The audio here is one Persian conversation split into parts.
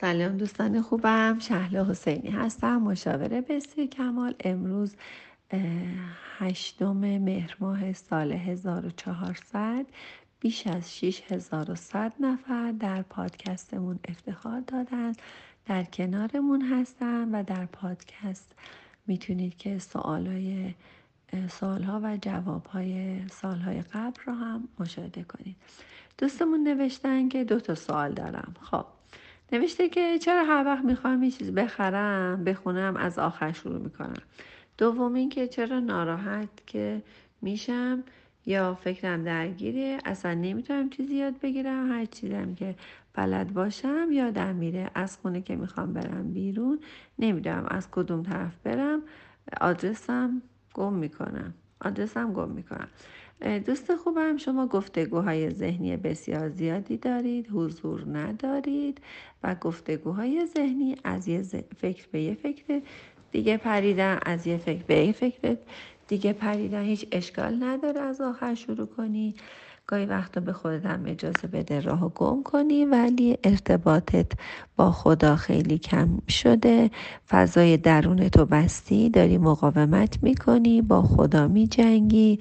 سلام دوستان خوبم. شهلا حسینی هستم مشاور بسیار کمال. امروز هشتم مهر ماه سال 1400 بیش از 6100 نفر در پادکستمون افتخار دادن. در کنارمون هستن و در پادکست می‌تونید که سوالای سالها و جوابهای سالهای قبل رو هم مشاهده کنید. دوستمون نوشتن که دو تا سوال دارم. خب نوشته که چرا هر وقت می‌خوام یه چیز بخرم بخونم از آخر شروع می‌کنم. دوم اینکه چرا ناراحت که میشم یا فکرم درگیره اصلا نمی‌تونم چیزی یاد بگیرم هر چیزم که بلد باشم یادم میره. از خونه که می‌خوام برم بیرون نمی‌دونم از کدوم طرف برم آدرسم گم می‌کنم. آدرسم گم می‌کنم. دوست خوبم شما گفتگوهای ذهنی بسیار زیادی دارید حضور ندارید و گفتگوهای ذهنی از یه فکر به یه فکر دیگه پریدن از یه فکر به یه فکر دیگه پریدن هیچ اشکال نداره از آخر شروع کنی. گاهی وقتا به خودت هم اجازه بده راه گم کنی ولی ارتباطت با خدا خیلی کم شده. فضای درونتو بستی داری مقاومت می‌کنی با خدا میجنگی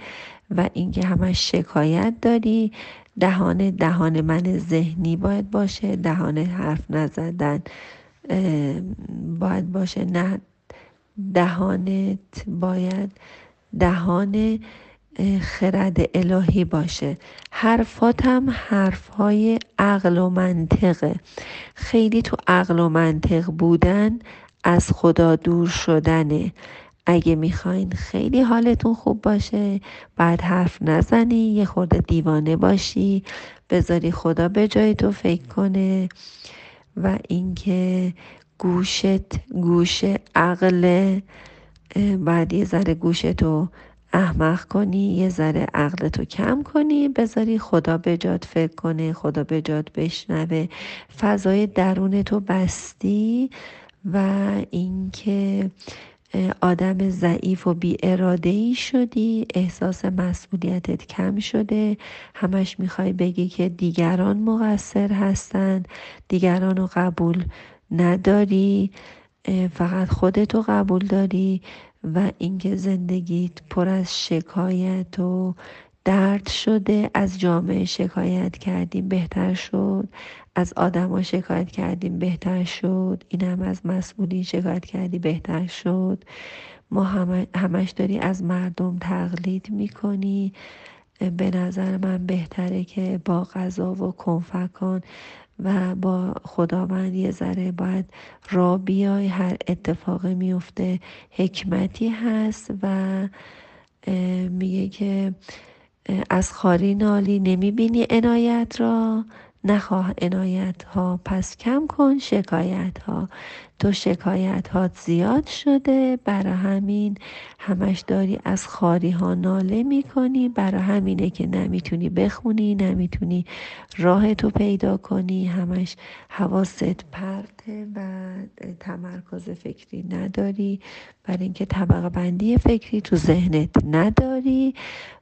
و اینکه همش شکایت داری. دهان دهان من ذهنی باید باشه دهان حرف نزدن باید باشه. نه دهانت باید دهان خرد الهی باشه. حرفاتم حرفهای عقل و منطقه. خیلی تو عقل و منطق بودن از خدا دور شدنه. اگه می‌خواین خیلی حالتون خوب باشه بعد حرف نزنی یه خورده دیوانه باشی بذاری خدا به جای تو فکر کنه. و اینکه گوشت گوش عقل بعد یه ذره گوشتو احمق کنی یه ذره عقلتو کم کنی بذاری خدا به جاد فکر کنه خدا به جاد بشنوه. فضای درونتو بستی و اینکه آدم ضعیف و بی اراده ای شدی احساس مسئولیتت کم شده. همش می‌خوای بگی که دیگران مقصر هستند دیگران رو قبول نداری فقط خودتو قبول داری. و اینکه زندگیت پر از شکایت و درد شده از جامعه شکایت کردیم بهتر شد. از آدما شکایت کردیم بهتر شد. این هم از مسئولین شکایت کردی بهتر شد. ما همش داری از مردم تقلید می‌کنی. به نظر من بهتره که با غذا و کنفکان و با خداوند یه ذره باید را بیای هر اتفاقی میفته حکمتی هست و میگه که از خاری نالی نمی‌بینی عنایت را نخواه عنایت ها پس کم کن شکایت ها تو شکایت ها زیاد شده. برای همین همش داری از خاری ها ناله می کنی برای همینه که نمی‌تونی بخونی نمی‌تونی راه تو پیدا کنی. همش حواست پرته و تمرکز فکری نداری. برای اینکه طبقه بندی فکری تو ذهنت نداری.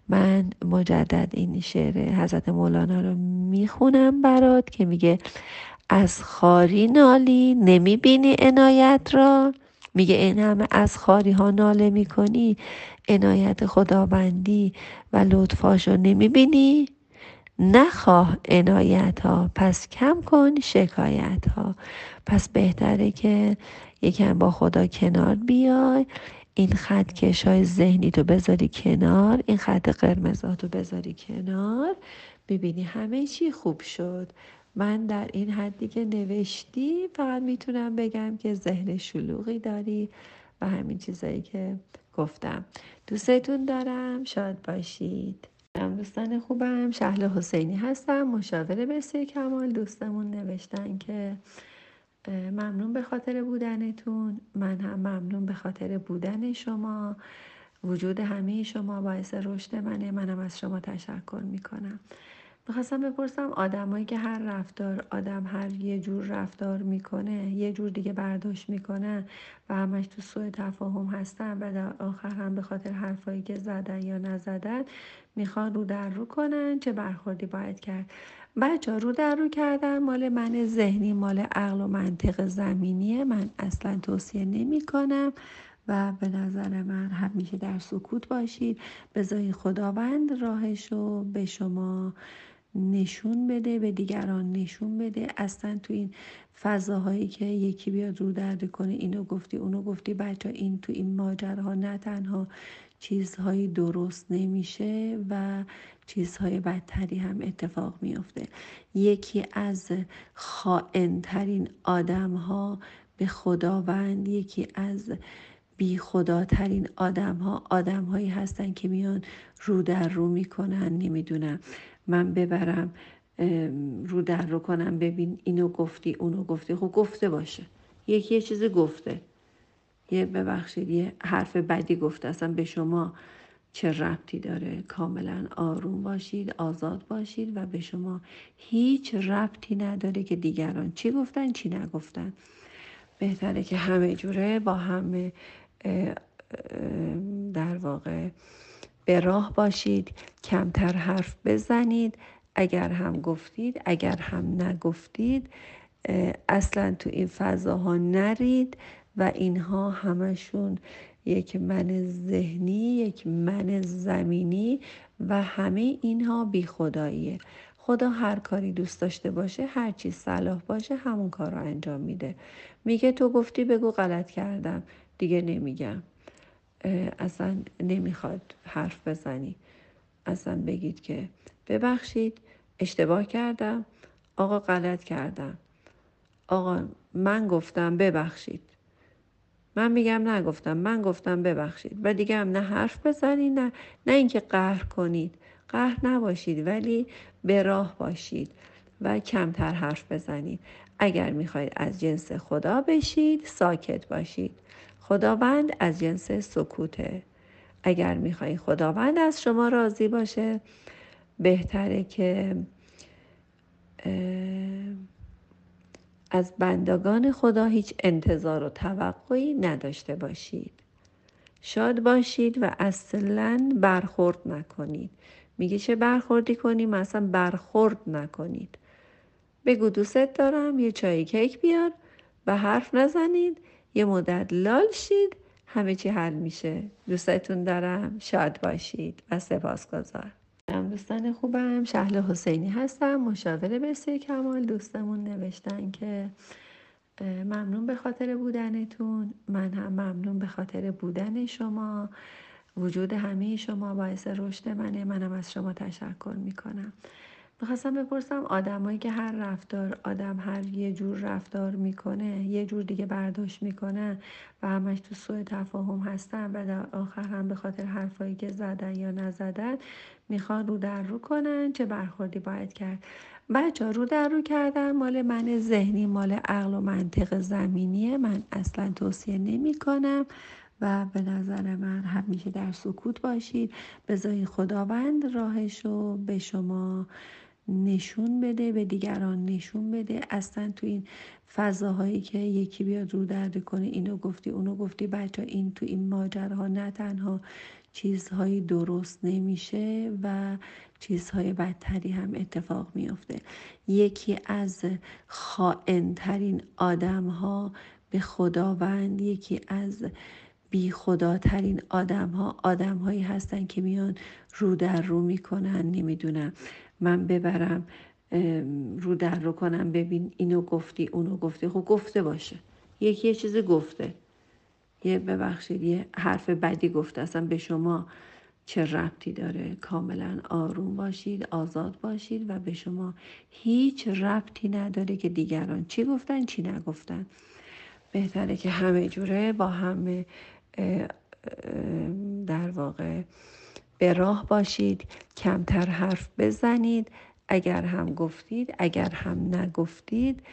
من مجدد این شعر حضرت مولانا رو می‌خونم برات که میگه از خاری نالی نمی‌بینی عنایت را. میگه این همه از خاری ها ناله می‌کنی. عنایت خداوندی و لطفاش رو نمی‌بینی. نخواه عنایت ها پس کم کن شکایت ها پس بهتره که یکم با خدا کنار بیای. این خط کشای ذهنی تو بذاری کنار. این خط قرمزاتو بذاری کنار. ببینی همه چی خوب شد. من در این حدی که نوشتی فقط می‌تونم بگم که ذهن شلوغی داری و همین چیزایی که گفتم. دوستتون دارم شاد باشید. دوستان خوبم. شهل حسینی هستم مشاور بسیار کمال. دوستمون نوشتن که ممنون به خاطر بودنتون. من هم ممنون به خاطر بودن شما. وجود همه شما باعث رشد منه. منم از شما تشکر می‌کنم. می‌خواستم بپرسم آدمایی که هر رفتار آدم هر یه جور رفتار می‌کنه یه جور دیگه برداشت می‌کنه و همش تو سوء تفاهم هستن و در آخر هم به خاطر حرفایی که زدن یا نزدن می‌خوان رو در رو کنن چه برخوردی باید کرد؟ بچه رو در رو کردن مال من ذهنی مال عقل و منطق زمینیه من اصلا توصیه نمی کنم و به نظر من همیشه در سکوت باشید. بذارید خداوند راهش رو به شما نشون بده به دیگران نشون بده. اصلا تو این فضاهایی که یکی بیاد رو درد کنه اینو گفتی اونو گفتی. بچه این تو این ماجرها نه تنها چیزهایی درست نمیشه و چیزهای بدتری هم اتفاق میافته. یکی از خائنترین آدم ها به خداوند یکی از بی خداترین آدم ها آدم هایی هستن که میان رو در رو می‌کنن. نمی‌دونم. من ببرم رو در رو کنم ببین اینو گفتی اونو گفتی. خب گفته باشه. یکی یه چیزی گفته. یه ببخشید یه حرف بدی گفته. اصلا به شما چه ربطی داره؟ کاملا آروم باشید آزاد باشید و به شما هیچ ربطی نداره که دیگران چی گفتن چی نگفتن. بهتره که همه جوره با همه در واقع به راه باشید کمتر حرف بزنید اگر هم گفتید اگر هم نگفتید اصلا تو این فضاها نرید و اینها همشون یک من ذهنی یک من زمینی و همه اینها بی خداییه خدا هر کاری دوست داشته باشه هر چیز صلاح باشه همون کار رو انجام میده. میگه تو گفتی بگو غلط کردم. دیگه نمیگم. اصلا نمی‌خواد حرف بزنی. اصلا بگید که ببخشید اشتباه کردم. آقا غلط کردم. آقا من گفتم ببخشید. من میگم نگفتم من گفتم ببخشید. و دیگه هم نه حرف بزنید نه نه اینکه قهر کنید. قهر نباشید ولی به راه باشید و کمتر حرف بزنید. اگر می‌خواهید از جنس خدا بشید ساکت باشید. خداوند از جنس سکوته. اگر می‌خواهید خداوند از شما راضی باشه بهتره که از بندگان خدا هیچ انتظار و توقعی نداشته باشید. شاد باشید و اصلا برخورد نکنید. میگه چه برخوردی کنیم؟ اصلا برخورد نکنید. بگو دوست دارم یه چای کیک بیار و حرف نزنید. یه مدت لال شید همه چی حل میشه. دوستتون دارم. شاد باشید و سپاسگزار دوستان خوبم. شهل حسینی هستم. مشاور بسیار کمال. دوستمون نوشتن که ممنون به خاطر بودنتون. من هم ممنون به خاطر بودن شما. وجود همه شما باعث رشد منه. منم از شما تشکر می‌کنم. می‌خواستم بپرسم آدمایی که هر رفتار آدم هر یه جور رفتار می‌کنه یه جور دیگه برداشت می‌کنه و همش تو سوء تفاهم هستن و در آخر هم به خاطر حرفایی که زدن یا نزدن می‌خوان رو در رو کنن چه برخوردی باید کرد؟ بچه رو در رو کردن مال من ذهنی مال عقل و منطق زمینیه. من اصلا توصیه نمی کنم و به نظر من همیشه در سکوت باشید. بذارید خداوند راهش رو به شما نشون بده به دیگران نشون بده. اصلا تو این فضاهایی که یکی بیاد رو درد کنه اینو گفتی اونو گفتی. بچه این تو این ماجرها نه تنها چیزهایی درست نمیشه و چیزهای بدتری هم اتفاق میافته. یکی از خائنترین آدم ها به خداوند یکی از بی خداترین آدم ها آدم هایی هستن که میان رو در رو می‌کنن نمی‌دونم. من ببرم رو در رو کنم ببین اینو گفتی اونو گفتی. خب گفته باشه. یکی یه چیزی گفته. یه ببخشید یه حرف بدی گفته. اصلا به شما چه ربطی داره؟ کاملا آروم باشید آزاد باشید و به شما هیچ ربطی نداره که دیگران چی گفتن چی نگفتن. بهتره که همه جوره با همه در واقع به راه باشید کمتر حرف بزنید اگر هم گفتید اگر هم نگفتید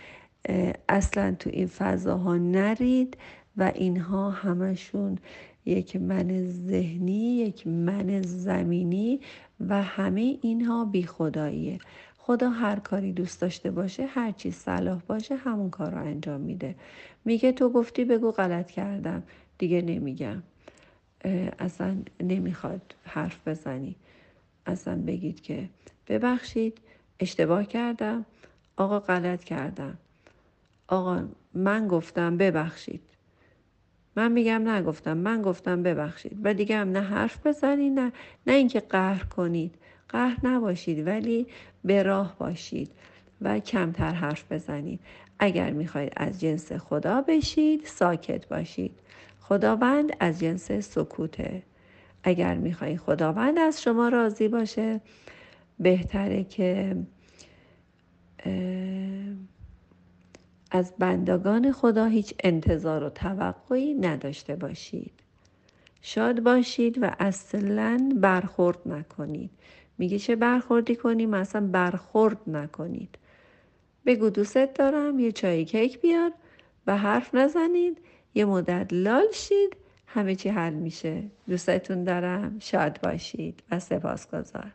اصلا تو این فضاها نرید و اینها همشون یک من ذهنی یک من زمینی و همه اینها بی خداییه خدا هر کاری دوست داشته باشه هر چیز صلاح باشه همون کار رو انجام میده. میگه تو گفتی بگو غلط کردم. دیگه نمیگم. اصلا نمی‌خواد حرف بزنی. اصلا بگید که ببخشید اشتباه کردم. آقا غلط کردم. آقا من گفتم ببخشید. من میگم نگفتم من گفتم ببخشید. و دیگه هم نه حرف بزنید نه نه اینکه قهر کنید. قهر نباشید ولی به راه باشید. و کمتر حرف بزنید. اگر می‌خواهید از جنس خدا بشید ساکت باشید. خداوند از جنس سکوته. اگر می‌خواهید خداوند از شما راضی باشه بهتره که از بندگان خدا هیچ انتظار و توقعی نداشته باشید. شاد باشید و اصلا برخورد نکنید. میگه چه برخوردی کنیم؟ اصلا برخورد نکنید. بگو دوست دارم یه چای کیک بیار و حرف نزنید. یه مدت لال شید. همه چی حل میشه. دوستتون دارم. شاد باشید و سپاسگزار